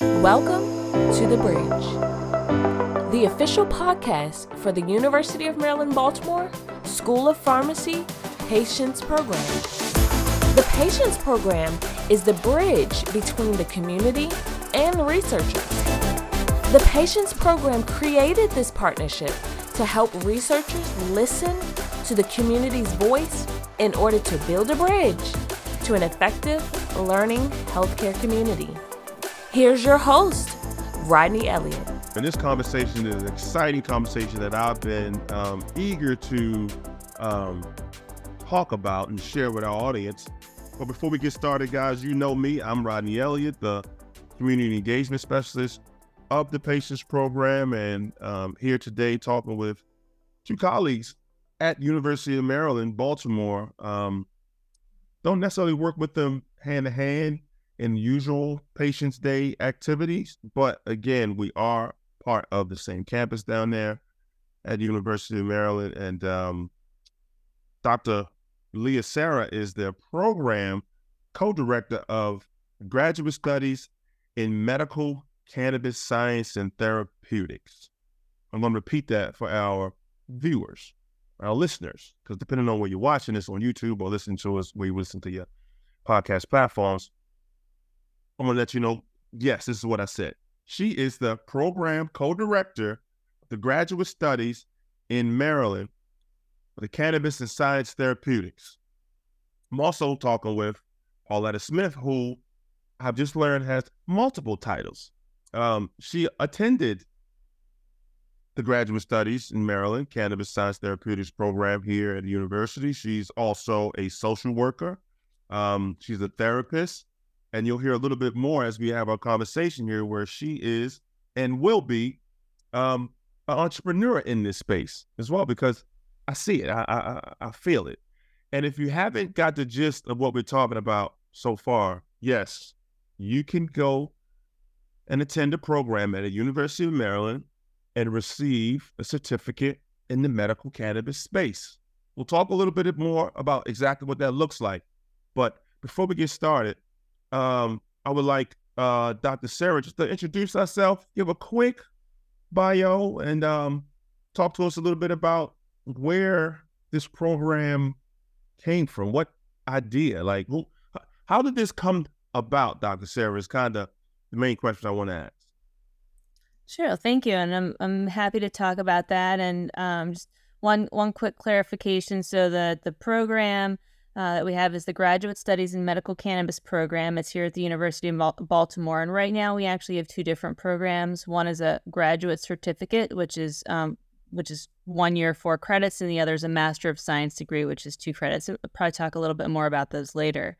Welcome to The Bridge, the official podcast for the University of Maryland Baltimore School of Pharmacy Patients Program. The Patients Program is the bridge between the community and researchers. The Patients Program created this partnership to help researchers listen to the community's voice in order to build a bridge to an effective learning healthcare community. Here's your host, Rodney Elliott. And this conversation is an exciting conversation that I've been um, eager to um, talk about and share with our audience. But before we get started, guys, you know me. I'm Rodney Elliott, the Community Engagement Specialist of the Patients Program, and um, here today talking with two colleagues at University of Maryland, Baltimore. Um, don't necessarily work with them hand to hand in usual Patients Day activities, but again, we are part of the same campus down there at the University of Maryland, and um, Dr. Leah Sera is the program co-director of graduate studies in medical cannabis science and therapeutics. I'm going to repeat that for our viewers, our listeners, because depending on where you're watching this on YouTube or listening to us where you listen to your podcast platforms, I'm to let you know yes, this is what I said. She is the program co director of the graduate studies in Maryland for the cannabis and science therapeutics. I'm also talking with Paulette Smith, who I've just learned has multiple titles. Um, she attended the graduate studies in Maryland, cannabis science therapeutics program here at the university. She's also a social worker. Um, she's a therapist, and you'll hear a little bit more as we have our conversation here, where she is and will be um, an entrepreneur in this space as well, because I see it, I, I, I feel it. And if you haven't got the gist of what we're talking about so far, yes, you can go and attend a program at a University of Maryland and receive a certificate in the medical cannabis space. We'll talk a little bit more about exactly what that looks like. But before we get started, um, I would like uh, Dr. Sera just to introduce herself, give a quick bio, and um, talk to us a little bit about where this program came from. What idea? Like, how did this come about, Dr. Sera? Is kind of the main question I want to ask. Sure, thank you, and I'm I'm happy to talk about that. And um, just one one quick clarification. So the the program uh, that we have is the Graduate Studies in Medical Cannabis program. It's here at the University of Baltimore, and right now we actually have two different programs. One is a graduate certificate, which is um, which is one year, four credits, and the other is a Master of Science degree, which is two credits. I'll probably talk a little bit more about those later.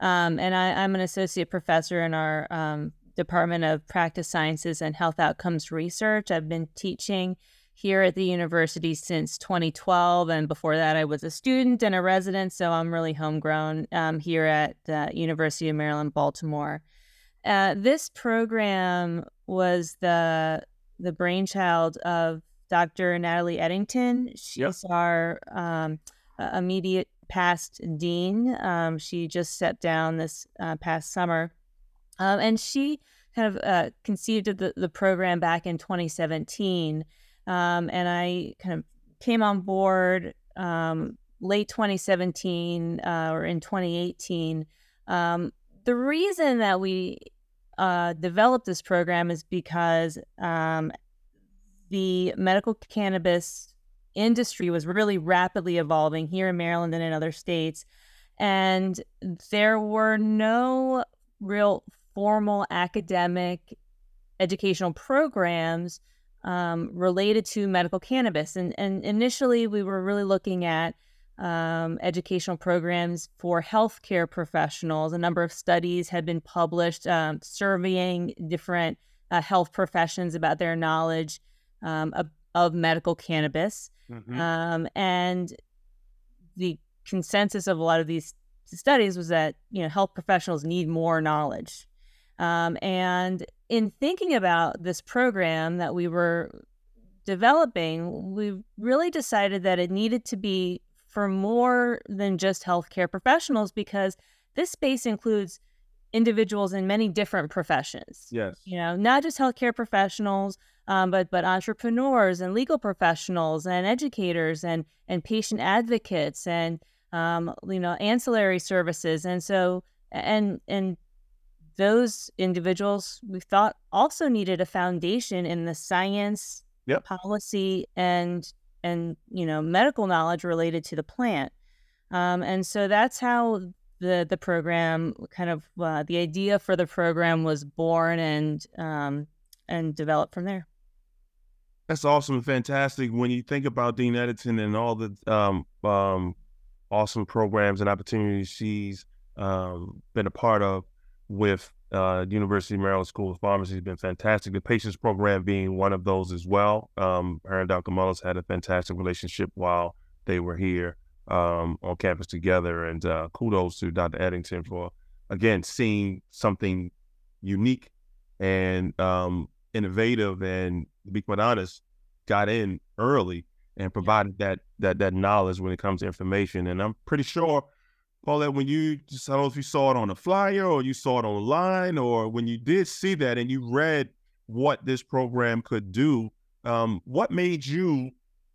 Um, and I, am an associate professor in our um, Department of Practice Sciences and Health Outcomes Research. I've been teaching here at the university since 2012, and before that, I was a student and a resident, so I'm really homegrown um, here at the University of Maryland, Baltimore. Uh, this program was the the brainchild of Dr. Natalie Eddington. She's yep. our um, immediate past dean. Um, she just stepped down this uh, past summer. Um, and she kind of uh, conceived of the, the program back in 2017. Um, and I kind of came on board um, late 2017 uh, or in 2018. Um, the reason that we uh, developed this program is because um, the medical cannabis industry was really rapidly evolving here in Maryland and in other states. And there were no real formal academic educational programs um, related to medical cannabis. And, and initially, we were really looking at um, educational programs for healthcare professionals. A number of studies had been published um, surveying different uh, health professions about their knowledge um, of, of, medical cannabis. Mm-hmm. Um, and the consensus of a lot of these studies was that you know health professionals need more knowledge um, and in thinking about this program that we were developing, we really decided that it needed to be for more than just healthcare professionals because this space includes individuals in many different professions. Yes. You know, not just healthcare professionals, um, but but entrepreneurs and legal professionals and educators and and patient advocates and um, you know ancillary services. And so and and those individuals we thought also needed a foundation in the science, Yep. policy, and and you know medical knowledge related to the plant. Um, and so that's how the the program kind of uh, the idea for the program was born and um, and developed from there. That's awesome and fantastic. When you think about Dean Eddington and all the um, um, awesome programs and opportunities she's um, been a part of with uh, University of Maryland School of Pharmacy has been fantastic. The patients program being one of those as well. Um, her and Dr. Mullins had a fantastic relationship while they were here um, on campus together. And uh, kudos to Dr. Eddington for, again, seeing something unique and um, innovative and, to be quite honest, got in early and provided that that that knowledge when it comes to information. And I'm pretty sure, Paulette, when you just I don't know if you saw it on a flyer or you saw it online or when you did see that and you read what this program could do, um, what made you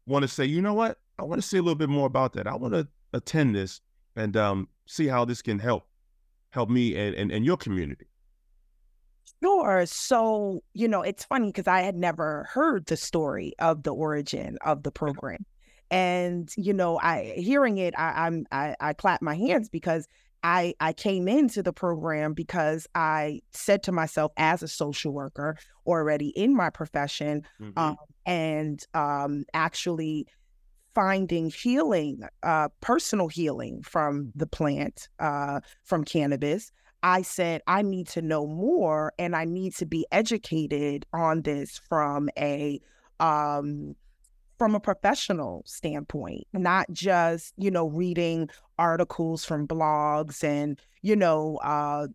want to say, you know what, I want to see a little bit more about that. I want to attend this and um, see how this can help help me and, and, and your community. Sure. So, you know, it's funny because I had never heard the story of the origin of the program. And, you know, I hearing it, I, I'm I, I clap my hands because I I came into the program because I said to myself as a social worker already in my profession, Mhm. um, and um, actually finding healing, uh, personal healing from the plant, uh, from cannabis. I said, I need to know more and I need to be educated on this from a um from a professional standpoint, not just, you know, reading articles from blogs and, you know, uh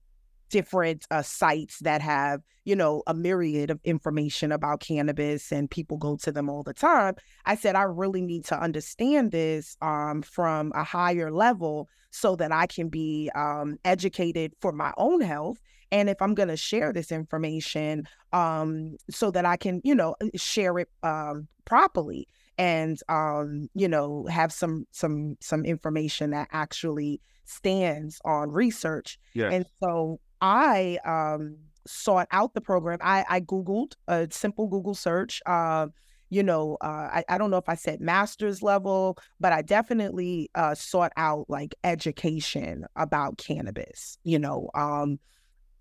different uh, sites that have, you know, a myriad of information about cannabis and people go to them all the time. I said, I really need to understand this um, from a higher level so that I can be um, educated for my own health. And if I'm going to share this information, um, so that I can, you know, share it um, properly and, um, you know, have some some some information that actually stands on research. Yes. And so I um, sought out the program. I, I Googled a simple Google search. Uh, you know, uh, I, I don't know if I said master's level, but I definitely uh, sought out like education about cannabis, you know, um,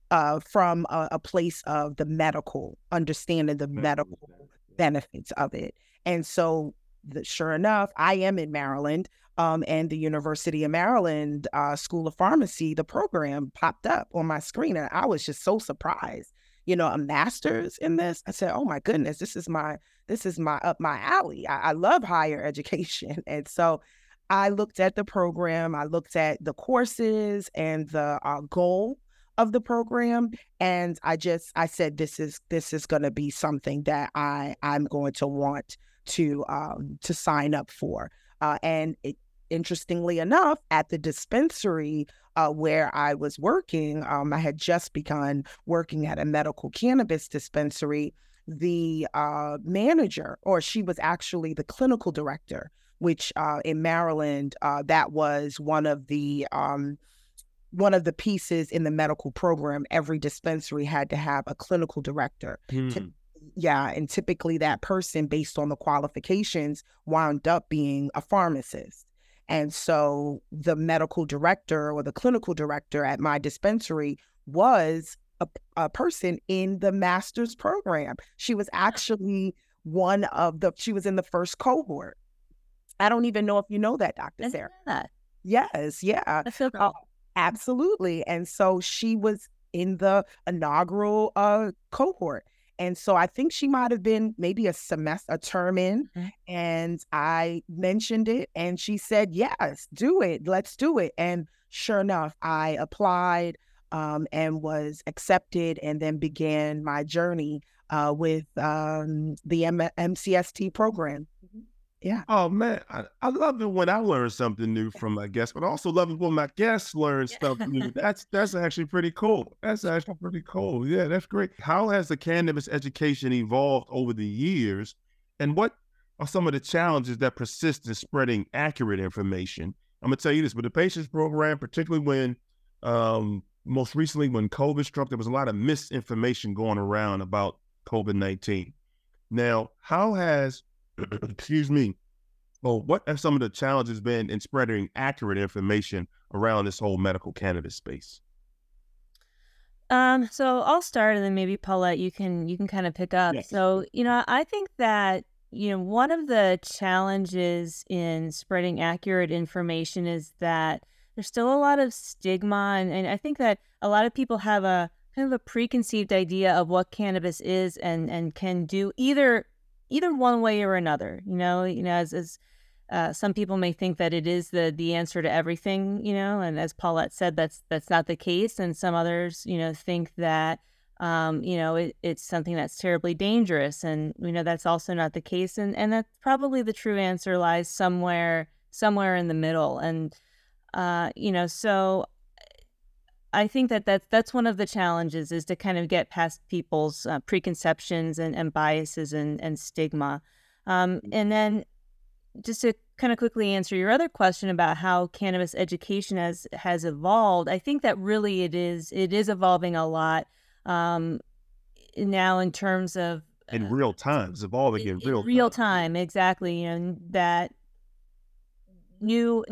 uh, from a, a place of the medical, understanding the medical benefits of it. And so, the, sure enough, I am in Maryland, um, and the University of Maryland uh, School of Pharmacy, the program popped up on my screen, and I was just so surprised. You know, a master's in this. I said, "Oh my goodness, this is my this is my up my alley. I, I love higher education." And so, I looked at the program. I looked at the courses and the uh, goal of the program and i just i said this is this is going to be something that i i'm going to want to um to sign up for uh and it, interestingly enough at the dispensary uh, where i was working um i had just begun working at a medical cannabis dispensary the uh manager or she was actually the clinical director which uh in maryland uh that was one of the um one of the pieces in the medical program, every dispensary had to have a clinical director. Hmm. Yeah. And typically that person, based on the qualifications, wound up being a pharmacist. And so the medical director or the clinical director at my dispensary was a, a person in the master's program. She was actually one of the, she was in the first cohort. I don't even know if you know that, Dr. Sera. that. Yes. Yeah. Uh. Absolutely. And so she was in the inaugural uh cohort. And so I think she might have been maybe a semester, a term in. Mhm. And I mentioned it and she said, Yes, do it. Let's do it. And sure enough, I applied um, and was accepted and then began my journey uh, with um, the M- MCST program. Yeah. Oh man, I, I love it when I learn something new from my guests, but I also love it when my guests learn stuff new. That's that's actually pretty cool. That's actually pretty cool. Yeah, that's great. How has the cannabis education evolved over the years, and what are some of the challenges that persist in spreading accurate information? I'm gonna tell you this with the patients program, particularly when um, most recently when COVID struck, there was a lot of misinformation going around about COVID 19. Now, how has excuse me. Well, what have some of the challenges been in spreading accurate information around this whole medical cannabis space? Um, so I'll start, and then maybe Paulette, you can you can kind of pick up. Yes. So you know, I think that you know one of the challenges in spreading accurate information is that there's still a lot of stigma, and, and I think that a lot of people have a kind of a preconceived idea of what cannabis is and and can do either either one way or another. You know, you know, as as uh, some people may think that it is the the answer to everything, you know, and as Paulette said, that's that's not the case. And some others, you know, think that um, you know it, it's something that's terribly dangerous, and you know that's also not the case. And and that's probably the true answer lies somewhere somewhere in the middle. And uh, you know, so I think that that's that's one of the challenges is to kind of get past people's uh, preconceptions and, and biases and, and stigma. Um, and then just to kind of quickly answer your other question about how cannabis education has has evolved, I think that really it is it is evolving a lot um, now in terms of In real time, it's evolving in, real real time. time exactly and that new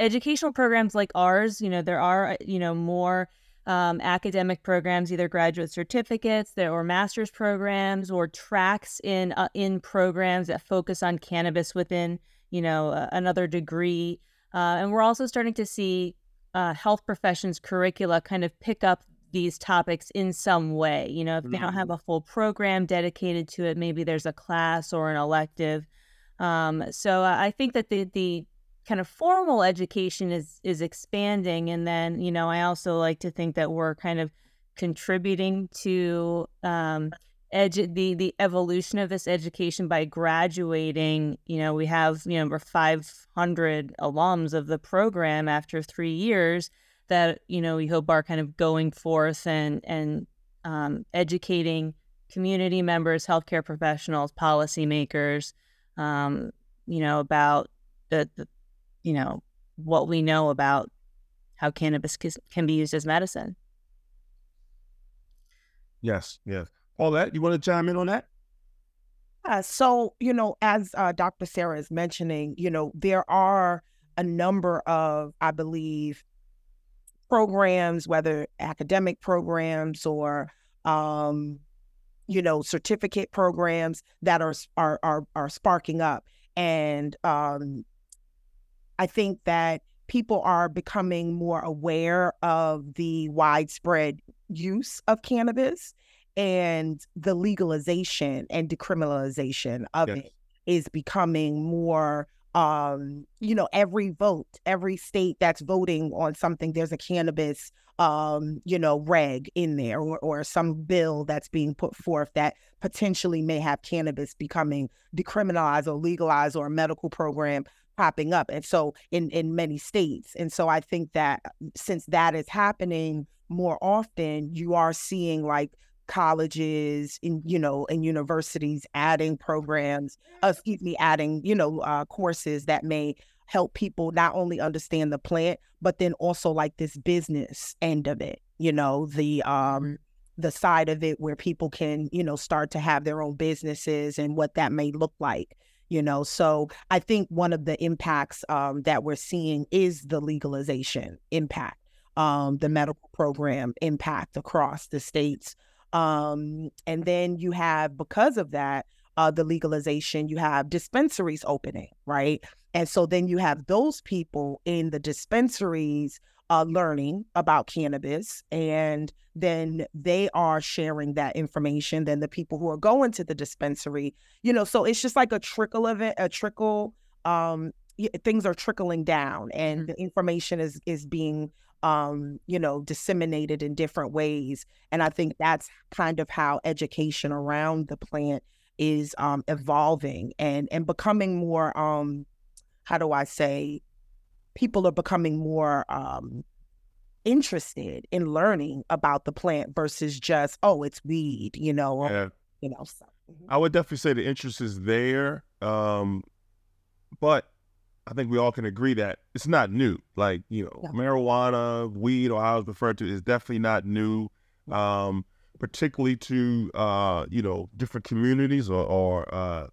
educational programs like ours you know there are uh, you know more um, academic programs either graduate certificates there or master's programs or tracks in uh, in programs that focus on cannabis within you know uh, another degree. Uh, and we're also starting to see uh, health professions curricula kind of pick up these topics in some way. You know if they don't have a full program dedicated to it maybe there's a class or an elective. Um, so I think that the the kind of formal education is is expanding, and then you know I also like to think that we're kind of contributing to um, edu- the the evolution of this education by graduating. You know, we have you know we're 500 alums of the program after three years that you know we hope are kind of going forth and and um, educating community members, healthcare professionals, policymakers, um, you know, about the, the, you know, what we know about how cannabis can, can be used as medicine. Yes, yes. Paulette, you want to chime in on that? Yeah, so, you know, as uh, Dr. Sera is mentioning, you know, there are a number of, I believe, programs, whether academic programs or, um, you know, certificate programs that are are are, are sparking up, and um, I think that people are becoming more aware of the widespread use of cannabis and the legalization and decriminalization of Yes. it is becoming more um you know every vote every state that's voting on something there's a cannabis um you know reg in there or, or some bill that's being put forth that potentially may have cannabis becoming decriminalized or legalized or a medical program popping up and so in in many states and so i think that since that is happening more often you are seeing like colleges and you know and universities adding programs uh, excuse me adding you know uh, courses that may help people not only understand the plant but then also like this business end of it you know the um the side of it where people can you know start to have their own businesses and what that may look like you know so i think one of the impacts um, that we're seeing is the legalization impact um, the medical program impact across the states um, and then you have because of that uh, the legalization you have dispensaries opening right? And so then you have those people in the dispensaries uh, learning about cannabis and then they are sharing that information then the people who are going to the dispensary you know so it's just like a trickle of it a trickle um things are trickling down and the information is is being um you know disseminated in different ways and i think that's kind of how education around the plant is um, evolving and and becoming more um, how do I say people are becoming more um, interested in learning about the plant versus just oh it's weed you know or, Yeah. you know so. mhm. I would definitely say the interest is there, um, but I think we all can agree that it's not new. Like you know, No. marijuana, weed, or how it's referred to, is definitely not new, um, particularly to uh, you know different communities or, or uh,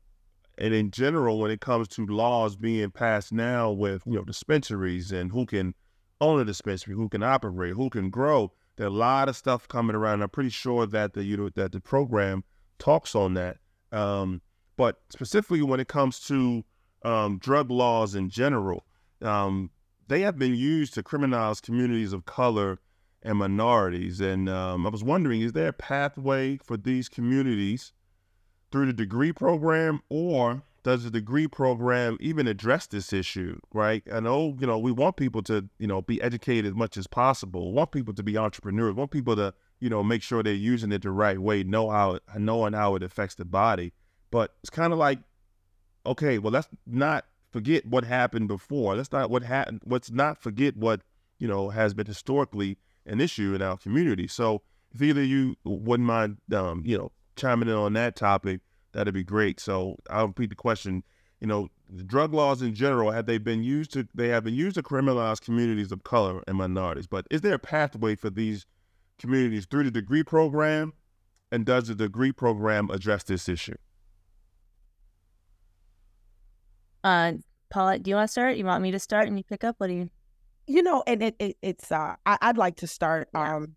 and in general when it comes to laws being passed now with you know dispensaries and who can own a dispensary, who can operate, who can grow. There are a lot of stuff coming around. I'm pretty sure that the you know that the program talks on that. Um, but specifically when it comes to um, drug laws in general, um, they have been used to criminalize communities of color and minorities. And um, I was wondering, is there a pathway for these communities through the degree program, or does the degree program even address this issue? Right? I know you know we want people to you know be educated as much as possible. Want people to be entrepreneurs. Want people to you know make sure they're using it the right way, know how knowing how it affects the body. But it's kind of like, okay, well let's not forget what happened before. Let's not what happened. Let's not forget what you know has been historically an issue in our community. So if either you wouldn't mind, um, you know, chiming in on that topic, that'd be great. So I'll repeat the question. You know, the drug laws in general have they been used to? They have been used to criminalize communities of color and minorities. But is there a pathway for these communities through the degree program? And does the degree program address this issue? Uh, Paulette, do you want to start? You want me to start and you pick up? What do you? you know and it, it it's uh I, i'd like to start um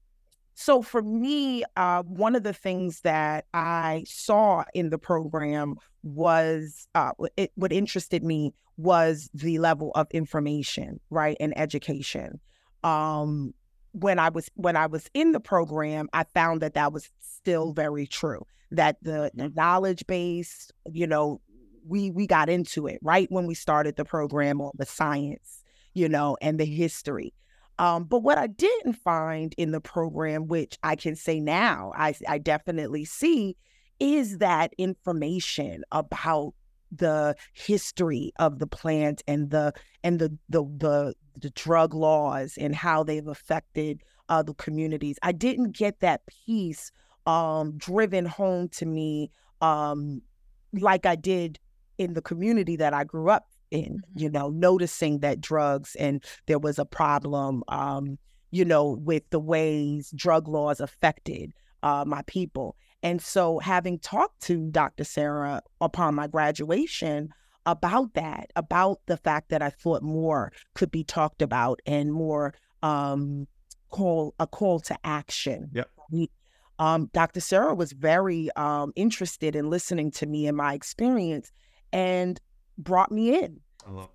so for me uh one of the things that i saw in the program was uh it what interested me was the level of information right and education um when i was when i was in the program i found that that was still very true that the, the knowledge base you know we we got into it right when we started the program on the science you know, and the history. Um, but what I didn't find in the program, which I can say now, I, I definitely see, is that information about the history of the plant and the and the the the, the drug laws and how they've affected uh, the communities. I didn't get that piece um, driven home to me um, like I did in the community that I grew up in, you know, noticing that drugs and there was a problem, um, you know, with the ways drug laws affected uh, my people. And so, having talked to Dr. Sera upon my graduation about that, about the fact that I thought more could be talked about and more um, call a call to action. Yep. We- Um, Dr. Sera was very um, interested in listening to me and my experience, and brought me in. I love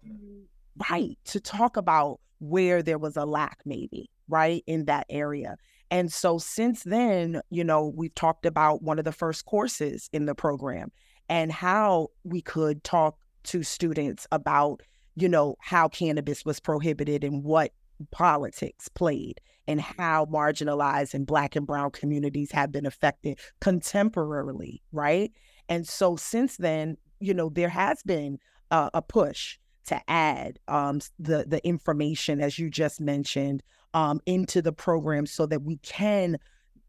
right to talk about where there was a lack maybe right in that area. And so since then you know we've talked about one of the first courses in the program and how we could talk to students about you know how cannabis was prohibited and what politics played and how marginalized and black and brown communities have been affected contemporarily right? And so since then you know there has been a push to add um, the the information as you just mentioned um, into the program so that we can,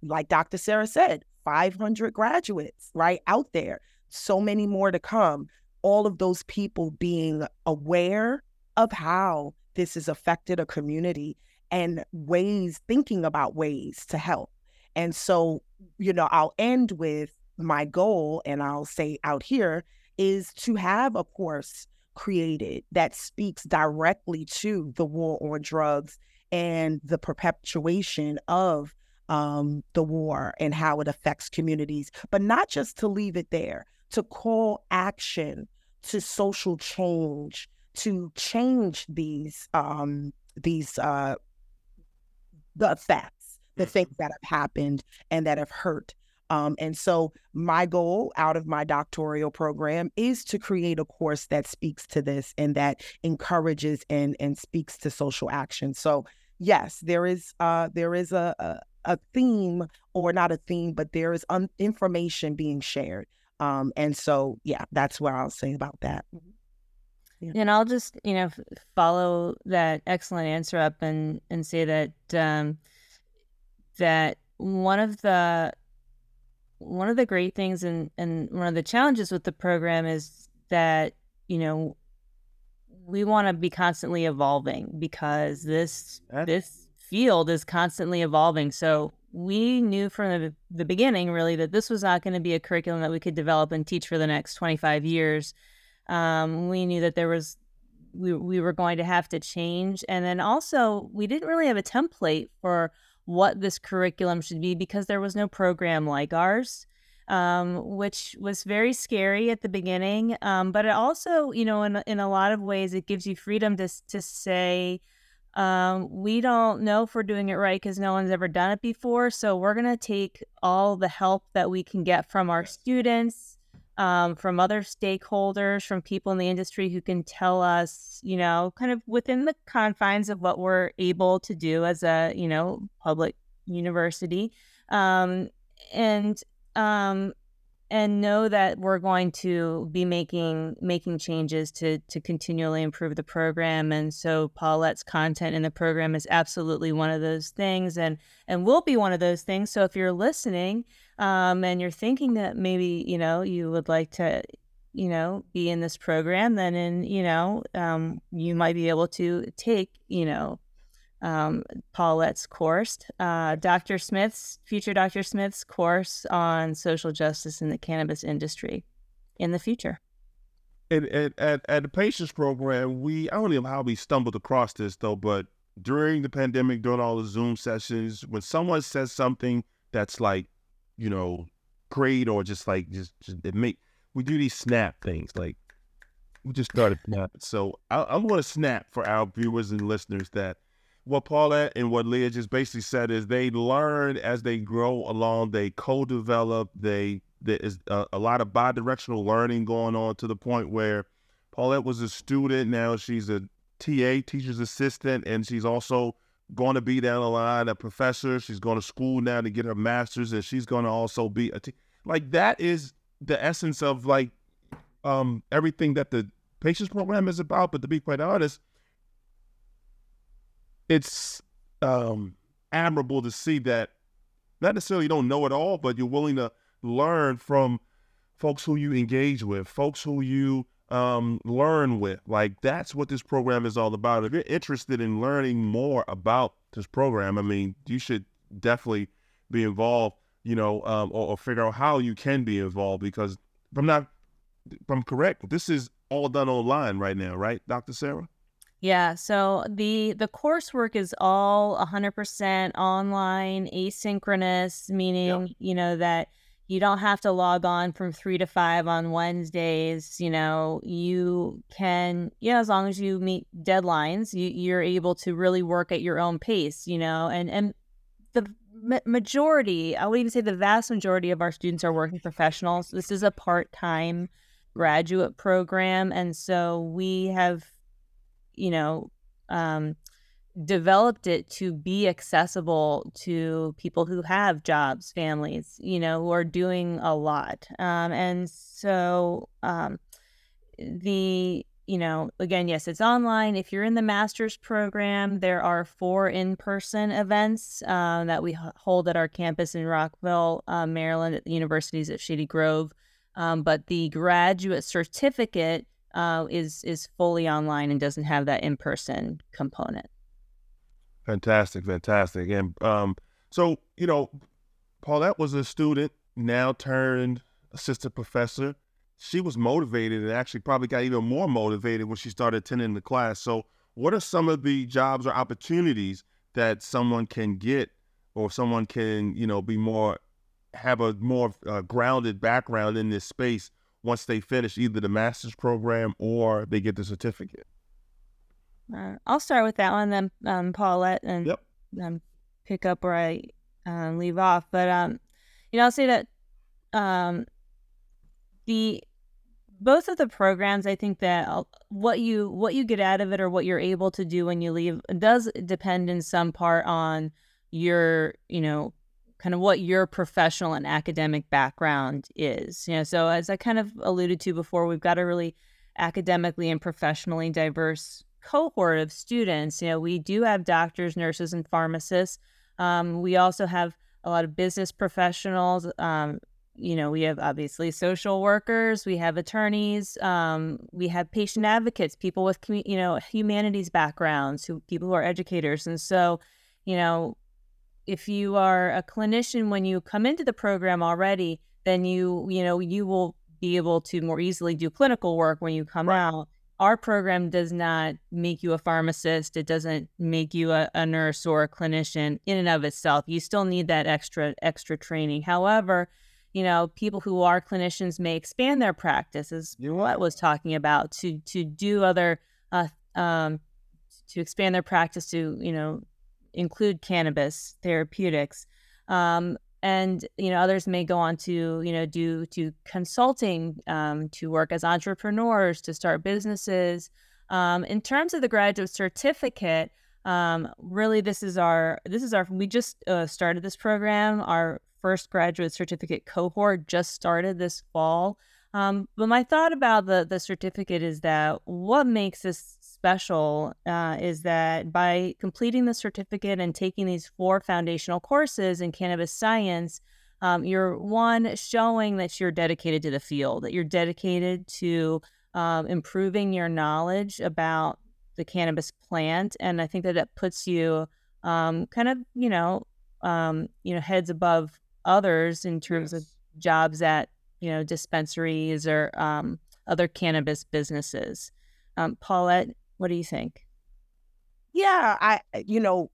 like Dr. Sera said, 500 graduates right out there, so many more to come. All of those people being aware of how this has affected a community and ways thinking about ways to help. And so, you know, I'll end with my goal, and I'll say out here is to have a course created that speaks directly to the war on drugs and the perpetuation of um, the war and how it affects communities, but not just to leave it there, to call action to social change, to change these um, these uh, the facts, the things that have happened and that have hurt. Um, and so, my goal out of my doctoral program is to create a course that speaks to this and that encourages and and speaks to social action. So, yes, there is uh, there is a, a a theme, or not a theme, but there is un- information being shared Um, and so, yeah, that's what I'll say about that. Yeah. And I'll just, you know, follow that excellent answer up and and say that um, that one of the one of the great things and and one of the challenges with the program is that you know we want to be constantly evolving because this That's... this field is constantly evolving. So we knew from the, the beginning really that this was not going to be a curriculum that we could develop and teach for the next 25 years um, we knew that there was we, we were going to have to change and then also we didn't really have a template for what this curriculum should be because there was no program like ours um, which was very scary at the beginning um, but it also you know in, in a lot of ways it gives you freedom to, to say um, we don't know if we're doing it right because no one's ever done it before so we're going to take all the help that we can get from our students um, from other stakeholders, from people in the industry who can tell us, you know, kind of within the confines of what we're able to do as a, you know, public university. Um, and um, and know that we're going to be making making changes to to continually improve the program and so paulette's content in the program is absolutely one of those things and and will be one of those things. So if you're listening um, and you're thinking that maybe you know you would like to you know be in this program then in you know um, you might be able to take you know um, paulette's course uh, dr smith's future dr smith's course on social justice in the cannabis industry in the future and at, at, at the patients program we i don't know how we stumbled across this though but during the pandemic during all the zoom sessions when someone says something that's like you know, great or just like just, just it make we do these snap things like we just started snapping. So I, am going to snap for our viewers and listeners that what Paulette and what Leah just basically said is they learn as they grow along. They co-develop. They there is a, a lot of bi-directional learning going on to the point where Paulette was a student. Now she's a TA, teacher's assistant, and she's also going to be down the line a professor. She's going to school now to get her master's, and she's going to also be a t- like that is the essence of like um, everything that the patients program is about. But to be quite honest, it's um, admirable to see that not necessarily you don't know it all, but you're willing to learn from folks who you engage with, folks who you um, learn with. Like that's what this program is all about. If you're interested in learning more about this program, I mean, you should definitely be involved. You know, um, or, or, figure out how you can be involved because if I'm not, if I'm correct, this is all done online right now, right, Dr. Sera? Yeah, so the the coursework is all 100% online, asynchronous, meaning, you know, that you don't have to log on from three to five on Wednesdays. You know, you can, yeah, as long as you meet deadlines, you, you're able to really work at your own pace, you know, and, and the majority, I would even say the vast majority of our students are working professionals. This is a part time graduate program. And so we have, you know, um, developed it to be accessible to people who have jobs, families, you know, who are doing a lot. Um, and so um, the, you know, again, yes, it's online. If you're in the master's program, there are four in person events uh, that we hold at our campus in Rockville, uh, Maryland, at the universities at Shady Grove. Um, but the graduate certificate uh, is is fully online and doesn't have that in person component. Fantastic, fantastic. And um, so, you know, Paulette was a student, now turned assistant professor. She was motivated and actually probably got even more motivated when she started attending the class. So, what are some of the jobs or opportunities that someone can get or someone can, you know, be more, have a more uh, grounded background in this space once they finish either the master's program or they get the certificate? Uh, I'll start with that one, then um, Paulette, and yep. um, pick up where I uh, leave off. But um, you know, I'll say that um, the both of the programs, I think that uh, what you what you get out of it or what you're able to do when you leave does depend in some part on your you know kind of what your professional and academic background is. You know, so as I kind of alluded to before, we've got a really academically and professionally diverse cohort of students. You know, we do have doctors, nurses, and pharmacists. Um, we also have a lot of business professionals. Um, you know, we have obviously social workers, we have attorneys, um, we have patient advocates, people with you know humanities backgrounds, who people who are educators, and so, you know, if you are a clinician when you come into the program already, then you you know you will be able to more easily do clinical work when you come right. out. Our program does not make you a pharmacist. It doesn't make you a, a nurse or a clinician in and of itself. You still need that extra extra training. However, you know, people who are clinicians may expand their practice, as what was talking about, to to do other, uh, um, to expand their practice to you know include cannabis therapeutics, um, and you know others may go on to you know do to consulting, um, to work as entrepreneurs, to start businesses. Um, in terms of the graduate certificate, um, really this is our this is our we just uh, started this program. Our first graduate certificate cohort just started this fall. Um, but my thought about the the certificate is that what makes this special uh, is that by completing the certificate and taking these four foundational courses in cannabis science, um, you're one showing that you're dedicated to the field, that you're dedicated to um, improving your knowledge about the cannabis plant, and I think that it puts you um, kind of, you know, um, you know, heads above others in terms yes. of jobs at you know dispensaries or um, other cannabis businesses. Um, Paulette, what do you think? Yeah, I you know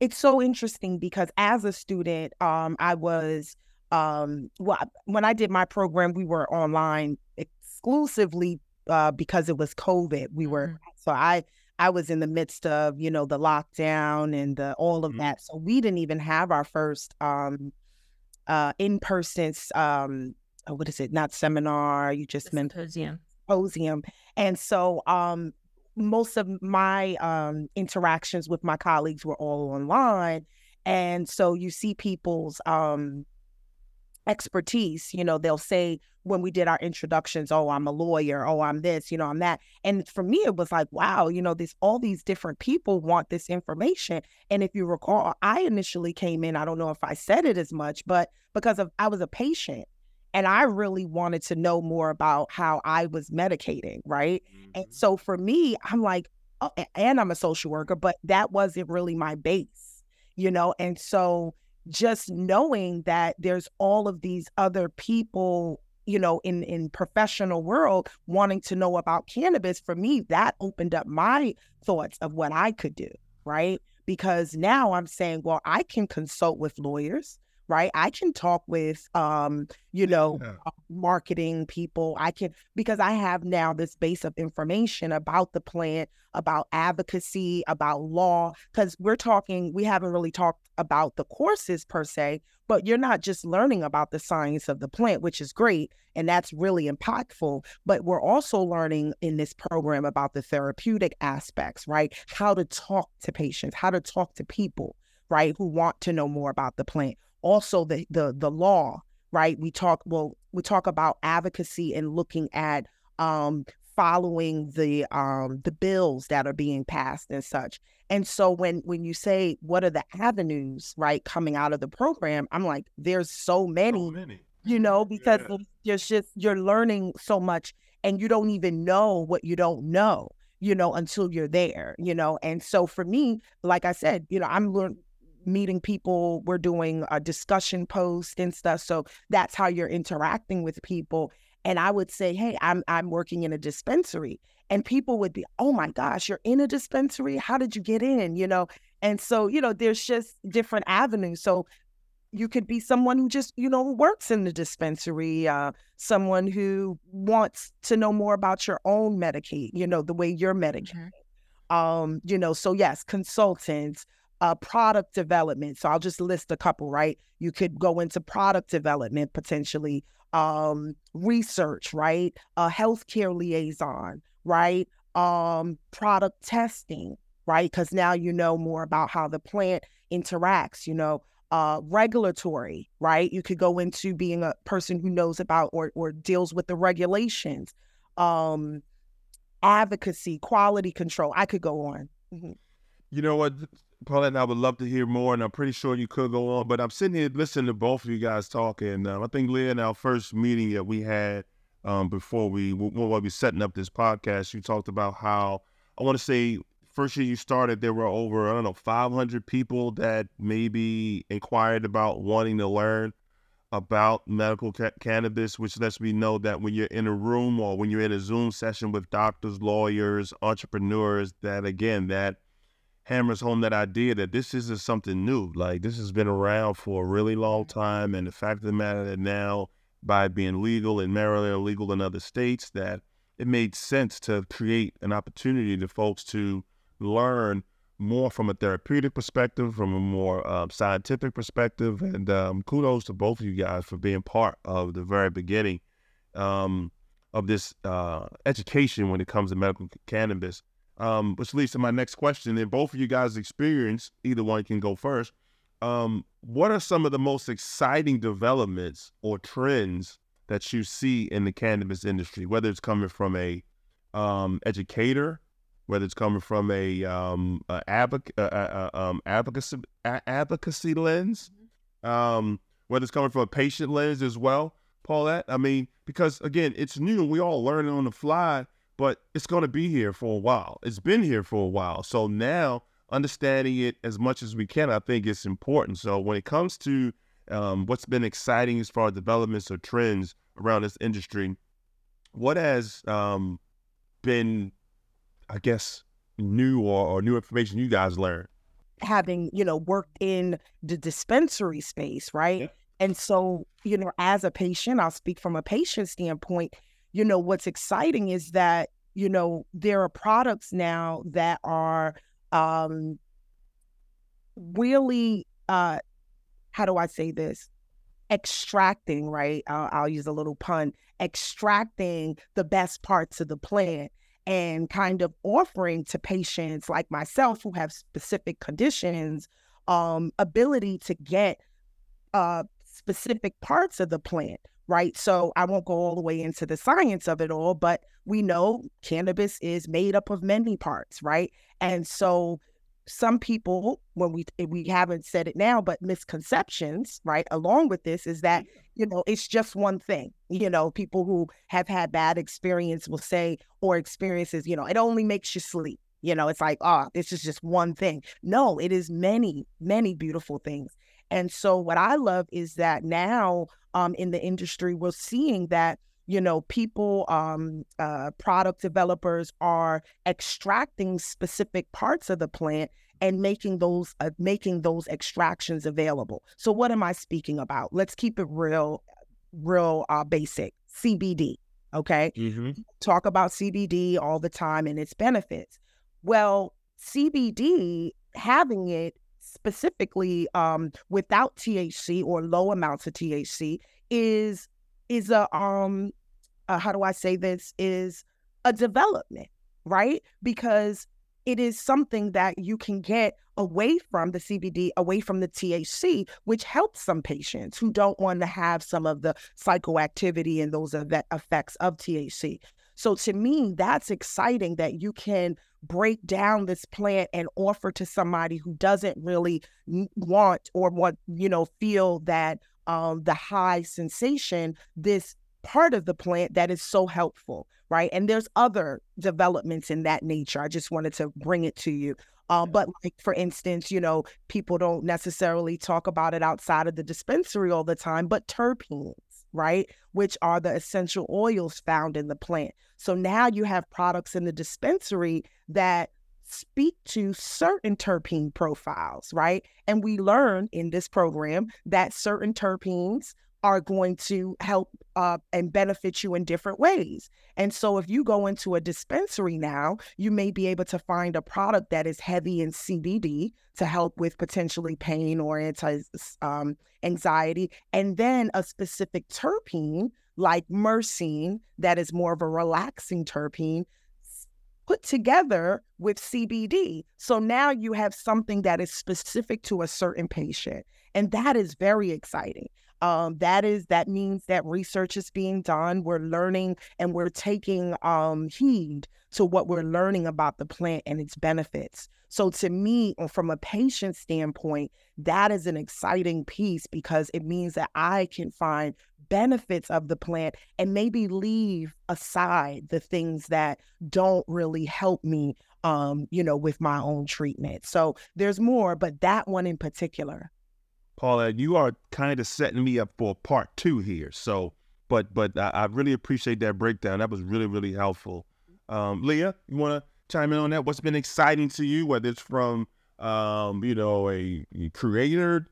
it's so interesting because as a student, um, I was um, well when I did my program, we were online exclusively uh, because it was COVID. We were mm-hmm. so I I was in the midst of, you know, the lockdown and the, all of mm-hmm. that. So we didn't even have our first um, uh, in-person, um, uh, what is it? Not seminar. You just meant symposium. Symposium. And so um, most of my um, interactions with my colleagues were all online. And so you see people's um, expertise. You know, they'll say when we did our introductions, oh, I'm a lawyer, oh, I'm this, you know, I'm that. And for me, it was like, wow, you know, this all these different people want this information. And if you recall, I initially came in, I don't know if I said it as much, but because of I was a patient and I really wanted to know more about how I was medicating, right? Mm-hmm. And so for me, I'm like, oh, and I'm a social worker, but that wasn't really my base, you know? And so just knowing that there's all of these other people you know in in professional world wanting to know about cannabis for me that opened up my thoughts of what i could do right because now i'm saying well i can consult with lawyers right? I can talk with um you know yeah. Uh, marketing people. I can because i have now this base of information about the plant about advocacy about law because we're talking we haven't really talked about the courses per se but you're not just learning about the science of the plant which is great and that's really impactful but we're also learning in this program about the therapeutic aspects right? How to talk to patients how to talk to people right who want to know more about the plant also the the the law right we talk well we talk about advocacy and looking at um following the um the bills that are being passed and such and so when when you say what are the avenues right coming out of the program i'm like there's so many, so many. you know because yeah. there's just you're learning so much and you don't even know what you don't know you know until you're there you know and so for me like i said you know i'm learning meeting people, we're doing a discussion post and stuff. So that's how you're interacting with people. And I would say, hey, I'm I'm working in a dispensary. And people would be, oh my gosh, you're in a dispensary? How did you get in? You know? And so, you know, there's just different avenues. So you could be someone who just, you know, works in the dispensary, uh, someone who wants to know more about your own Medicaid, you know, the way you're medicated. Mm-hmm. Um, you know, so yes, consultants, uh, product development. So I'll just list a couple, right? You could go into product development potentially, um, research, right? A healthcare liaison, right? Um, product testing, right? Because now you know more about how the plant interacts, you know, uh, regulatory, right? You could go into being a person who knows about or, or deals with the regulations, um, advocacy, quality control. I could go on. Mm-hmm. You know what, Paulette, and I would love to hear more, and I'm pretty sure you could go on, but I'm sitting here listening to both of you guys talking. Um, I think, Leah, in our first meeting that we had um, before we, while we were setting up this podcast, you talked about how, I want to say, first year you started, there were over, I don't know, 500 people that maybe inquired about wanting to learn about medical ca- cannabis, which lets me know that when you're in a room or when you're in a Zoom session with doctors, lawyers, entrepreneurs, that again, that hammers home that idea that this isn't something new. Like this has been around for a really long time. And the fact of the matter that now, by being legal in Maryland, legal in other states, that it made sense to create an opportunity to folks to learn more from a therapeutic perspective, from a more uh, scientific perspective. And um, kudos to both of you guys for being part of the very beginning um, of this uh, education when it comes to medical cannabis. Um, which leads to my next question. In both of you guys' experience, either one can go first. Um, what are some of the most exciting developments or trends that you see in the cannabis industry, whether it's coming from a um, educator whether it's coming from a, um, a advoc- uh, uh, um, advocacy advocacy lens, um, whether it's coming from a patient lens as well, Paulette. I mean, because again, it's new. We all learning on the fly, but it's going to be here for a while. It's been here for a while. So now, understanding it as much as we can, I think it's important. So when it comes to um, what's been exciting as far as developments or trends around this industry, what has um, been I guess, new or, or new information you guys learned? Having, you know, worked in the dispensary space, right? Yeah. And so, you know, as a patient, I'll speak from a patient standpoint, you know, what's exciting is that, you know, there are products now that are um really uh how do I say this? Extracting, right? I'll, I'll use a little pun, extracting the best parts of the plant and kind of offering to patients like myself who have specific conditions um, ability to get uh, specific parts of the plant right? So i won't go all the way into the science of it all but we know cannabis is made up of many parts right? And so some people when we we haven't said it now but misconceptions right along with this is that mm-hmm. you know it's just one thing you know people who have had bad experience will say or experiences you know it only makes you sleep you know it's like oh this is just one thing. No it is many many beautiful things and so what i love is that now um in the industry we're seeing that you know, people, um, uh, product developers are extracting specific parts of the plant and making those uh, making those extractions available. So, what am I speaking about? Let's keep it real, real uh, basic. CBD. Okay, mm-hmm. talk about CBD all the time and its benefits. Well, CBD having it specifically um, without THC or low amounts of THC is is a um uh, how do I say this, is a development, right? Because it is something that you can get away from the CBD, away from the THC, which helps some patients who don't want to have some of the psychoactivity and those effects of THC. So to me, that's exciting that you can break down this plant and offer to somebody who doesn't really want or want, you know, feel that um, the high sensation, this part of the plant that is so helpful, right? And there's other developments in that nature. I just wanted to bring it to you. Uh, but like for instance, you know, people don't necessarily talk about it outside of the dispensary all the time, but terpenes, right? Which are the essential oils found in the plant. So now you have products in the dispensary that speak to certain terpene profiles, right? And we learn in this program that certain terpenes are going to help uh, and benefit you in different ways. And so, if you go into a dispensary now, you may be able to find a product that is heavy in CBD to help with potentially pain or anti um, anxiety, and then a specific terpene like myrcene that is more of a relaxing terpene put together with CBD. So now you have something that is specific to a certain patient. And that is very exciting. Um, that is that means that research is being done. We're learning and we're taking um, heed to what we're learning about the plant and its benefits. So to me, from a patient standpoint, that is an exciting piece because it means that I can find benefits of the plant and maybe leave aside the things that don't really help me um, you know, with my own treatment. So there's more, but that one in particular. Paula, you are kind of setting me up for part two here. So, but but I, I really appreciate that breakdown. That was really really helpful. Um, Leah, you want to chime in on that? What's been exciting to you, whether it's from um, you know a, a creator,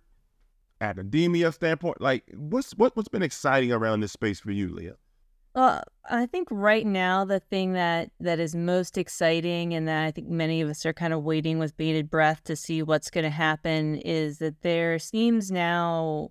academia standpoint? Like, what's what, what's been exciting around this space for you, Leah? Well, I think right now the thing that that is most exciting and that I think many of us are kind of waiting with bated breath to see what's going to happen is that there seems now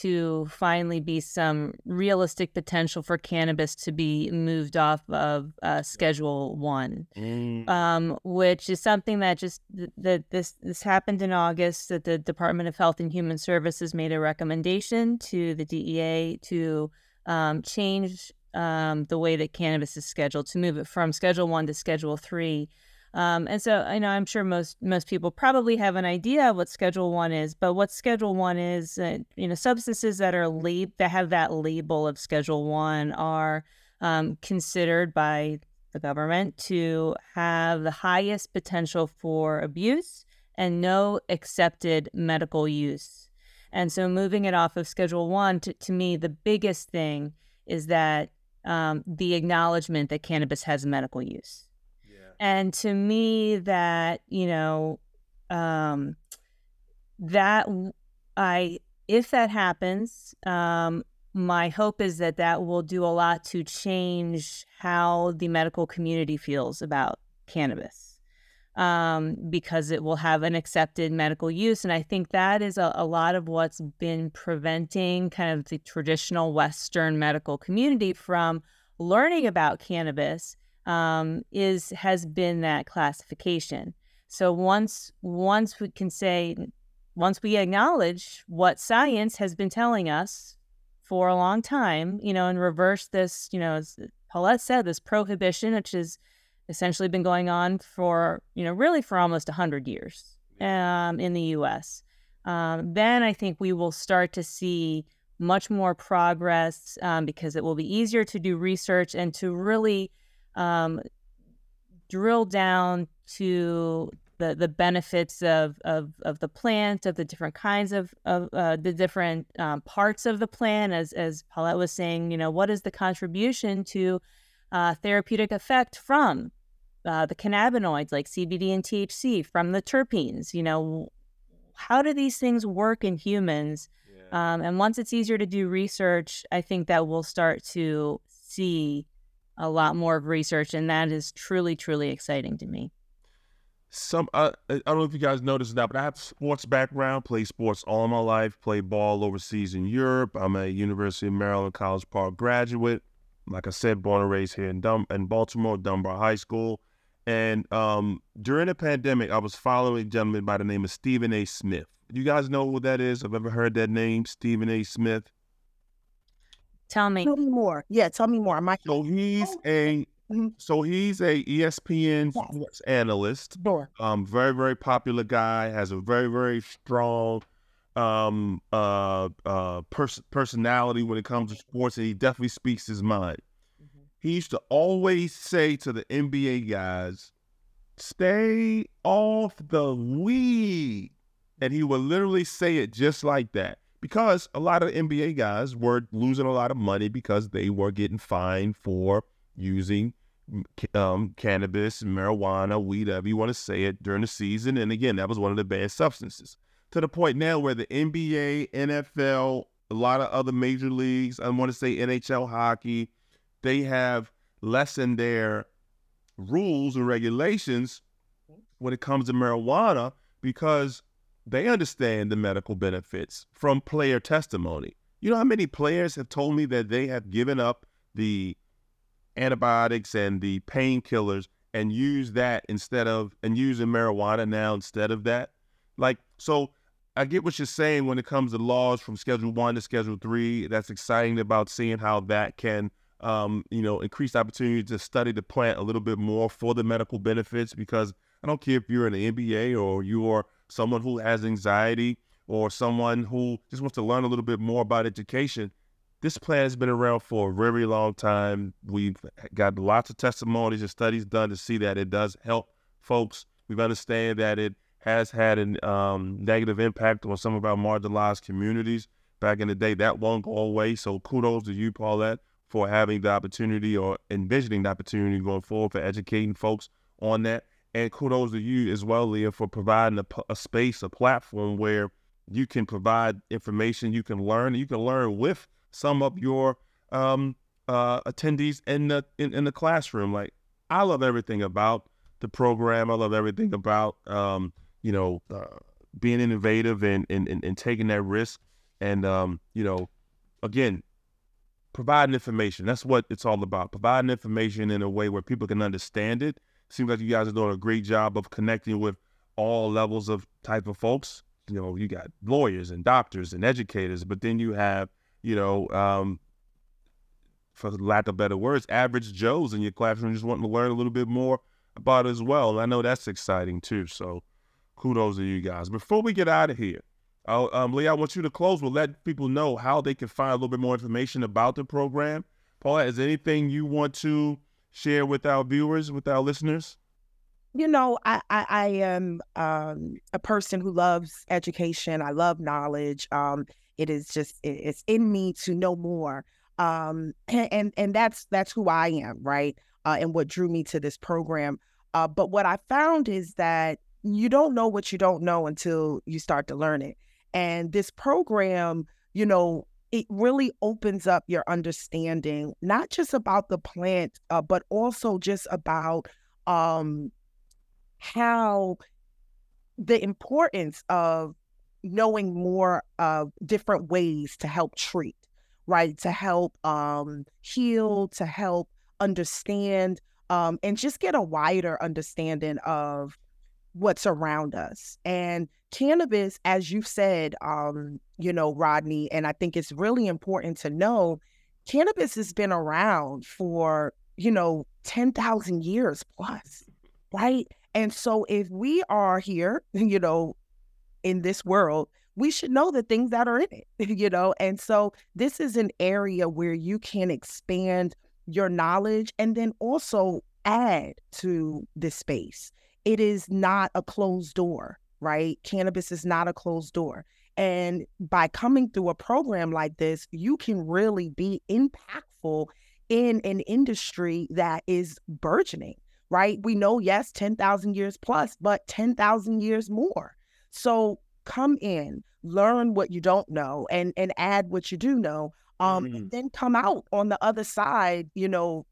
to finally be some realistic potential for cannabis to be moved off of uh, Schedule One, mm. um, which is something that just that this this happened in August. That the Department of Health and Human Services made a recommendation to the DEA to um, change um, the way that cannabis is scheduled to move it from Schedule One to Schedule Three. Um, and so I know I'm sure most most people probably have an idea of what Schedule One is, but what Schedule One is, uh, you know, substances that are lab- that have that label of Schedule One are um, considered by the government to have the highest potential for abuse and no accepted medical use. And so moving it off of Schedule One to, to me, the biggest thing is that um, the acknowledgement that cannabis has medical use. And to me, that, you know, um, that I, if that happens, um, my hope is that that will do a lot to change how the medical community feels about cannabis um, because it will have an accepted medical use. And I think that is a, a, lot of what's been preventing kind of the traditional Western medical community from learning about cannabis um, is has been that classification. So once once we can say once we acknowledge what science has been telling us for a long time, you know, and reverse this, you know, as Paulette said, this prohibition, which has essentially been going on for, you know, really for almost 100 years um, in the US, um, then I think we will start to see much more progress um, because it will be easier to do research and to really um, drill down to the, the benefits of, of, of the plant, of the different kinds of, of uh, the different um, parts of the plant. As, as Paulette was saying, you know, what is the contribution to uh, therapeutic effect from uh, the cannabinoids like CBD and THC, from the terpenes? You know, how do these things work in humans? Yeah. Um, and once it's easier to do research, I think that we'll start to see a lot more of research, and that is truly, truly exciting to me. Some uh, I don't know if you guys noticed that, but I have sports background. Played sports all my life. Played ball overseas in Europe. I'm a University of Maryland College Park graduate. Like I said, born and raised here in Dum in Baltimore, Dunbar High School. And um, during the pandemic, I was following a gentleman by the name of Stephen A. Smith. You guys know who that is? I've ever heard that name, Stephen A. Smith. Tell me. Tell me more. Yeah, tell me more. I might. So he's oh, a mm-hmm. so he's a ESPN yes. sports analyst. Sure. Um, very very popular guy. Has a very very strong um uh uh pers- personality when it comes to sports, and he definitely speaks his mind. He used to always say to the NBA guys, "Stay off the weed," and he would literally say it just like that because a lot of NBA guys were losing a lot of money because they were getting fined for using um, cannabis, marijuana, weed, whatever you want to say it, during the season. And again, that was one of the banned substances. To the point now where the NBA, NFL, a lot of other major leagues, I want to say NHL hockey, they have lessened their rules and regulations when it comes to marijuana because they understand the medical benefits from player testimony. You know how many players have told me that they have given up the antibiotics and the painkillers and use that instead of and using marijuana now instead of that. Like so I get what you're saying when it comes to laws from Schedule One to Schedule Three. That's exciting about seeing how that can, um, you know, increased opportunity to study the plant a little bit more for the medical benefits. Because I don't care if you're the NBA or you are someone who has anxiety or someone who just wants to learn a little bit more about education. This plant has been around for a very long time. We've got lots of testimonies and studies done to see that it does help folks. We understand that it has had a um, negative impact on some of our marginalized communities back in the day. That won't go away. So kudos to you, Paulette, for having the opportunity or envisioning the opportunity going forward for educating folks on that. And kudos to you as well, Leah, for providing a, a space, a platform where you can provide information, you can learn, you can learn with some of your um, uh, attendees in the in, in, the classroom. Like I love everything about the program. I love everything about um, you know, uh, being innovative and, and, and, and, taking that risk. And, um, you know, again, providing information. That's what it's all about. Providing information in a way where people can understand it. Seems like you guys are doing a great job of connecting with all levels of type of folks. You know, you got lawyers and doctors and educators, but then you have, you know, um, for lack of better words, average Joes in your classroom just wanting to learn a little bit more about it as well. I know that's exciting too. So kudos to you guys. Before we get out of here, I'll, um, Lee, I want you to close. We'll let people know how they can find a little bit more information about the program. Paula, is there anything you want to share with our viewers, with our listeners? You know, I, I, I am um, a person who loves education. I love knowledge. Um, it is just it, it's in me to know more, um, and and that's that's who I am, right? Uh, and what drew me to this program. Uh, but what I found is that you don't know what you don't know until you start to learn it. And this program, you know, it really opens up your understanding, not just about the plant, uh, but also just about um, how the importance of knowing more of different ways to help treat, right? To help um, heal, to help understand, um, and just get a wider understanding of what's around us. And cannabis, as you said, um, you know, Rodney, and I think it's really important to know cannabis has been around for, you know, 10,000 years plus, right? And so if we are here, you know, in this world, we should know the things that are in it, you know? And so this is an area where you can expand your knowledge and then also add to this space it is not a closed door, right? Cannabis is not a closed door. And by coming through a program like this, you can really be impactful in an industry that is burgeoning, right? We know, yes, 10,000 years plus, but 10,000 years more. So come in, learn what you don't know, and, and add what you do know. Um, mm-hmm. and then come out on the other side, you know,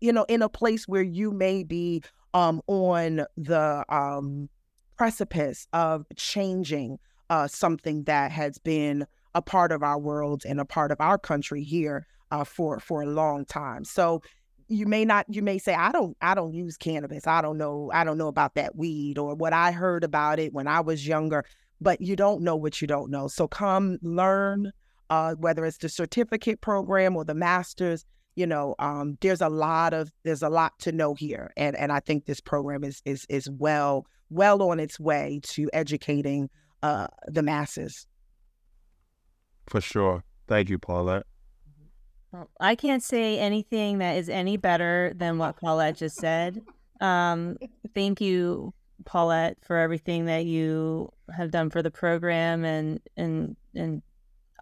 you know, in a place where you may be um, on the um, precipice of changing uh, something that has been a part of our world and a part of our country here uh, for for a long time. So you may not you may say I don't I don't use cannabis. I don't know I don't know about that weed or what I heard about it when I was younger, but you don't know what you don't know. So come learn uh, whether it's the certificate program or the masters you know um, there's a lot of there's a lot to know here and and i think this program is is is well well on its way to educating uh, the masses. For sure. Thank you paulette. Well, i can't say anything that is any better than what paulette just said. Um, thank you paulette for everything that you have done for the program and and and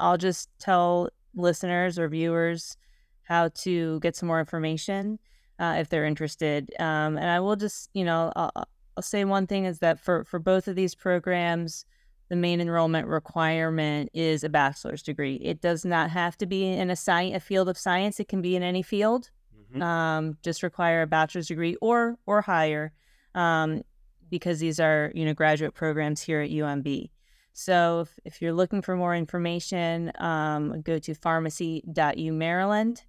i'll just tell listeners or viewers how to get some more information uh, if they're interested. Um, and I will just, you know, I'll, I'll, say one thing is that for, for both of these programs, the main enrollment requirement is a bachelor's degree. It does not have to be in a, sci- a field of science. It can be in any field. Mm-hmm. Um, just require a bachelor's degree or or higher, um, because these are you know graduate programs here at UMB. So if, if you're looking for more information, um, go to pharmacy.umaryland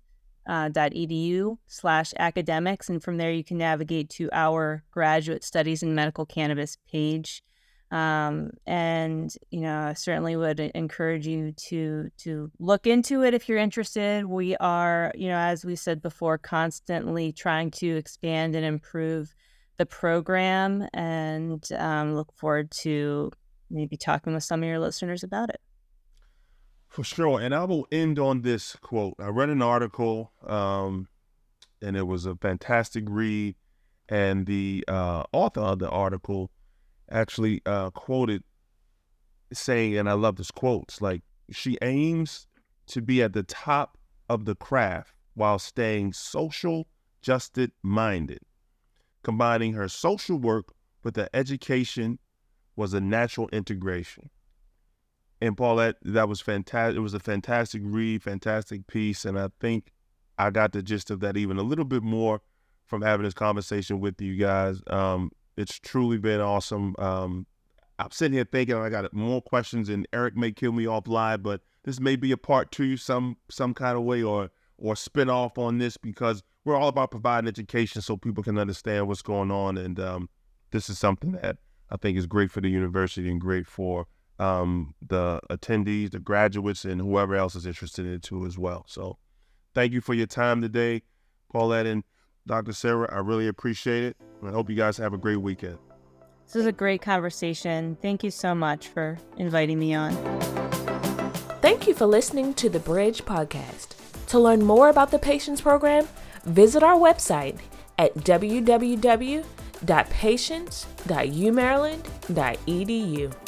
uh, .edu slash academics, and from there you can navigate to our graduate studies in medical cannabis page. Um, and you know, I certainly would encourage you to to look into it if you're interested. We are, you know, as we said before, constantly trying to expand and improve the program, and um, look forward to maybe talking with some of your listeners about it. For sure. And I will end on this quote. I read an article, um, and it was a fantastic read. And the uh, author of the article actually uh, quoted saying, and I love this quote, it's like, she aims to be at the top of the craft while staying social, justice minded. Combining her social work with her education was a natural integration. And Paulette, that was fantastic. It was a fantastic read, fantastic piece, and I think I got the gist of that even a little bit more from having this conversation with you guys. Um, it's truly been awesome. Um, I'm sitting here thinking I got more questions, and Eric may kill me off live, but this may be a part two, some some kind of way, or or spin off on this because we're all about providing education so people can understand what's going on, and um, this is something that I think is great for the university and great for um, the attendees, the graduates, and whoever else is interested in it too as well. So thank you for your time today, Paulette and Dr. Sera. I really appreciate it. I hope you guys have a great weekend. This was a great conversation. Thank you so much for inviting me on. Thank you for listening to the Bridge Podcast. To learn more about the Patients Program, visit our website at www.patients.umaryland.edu.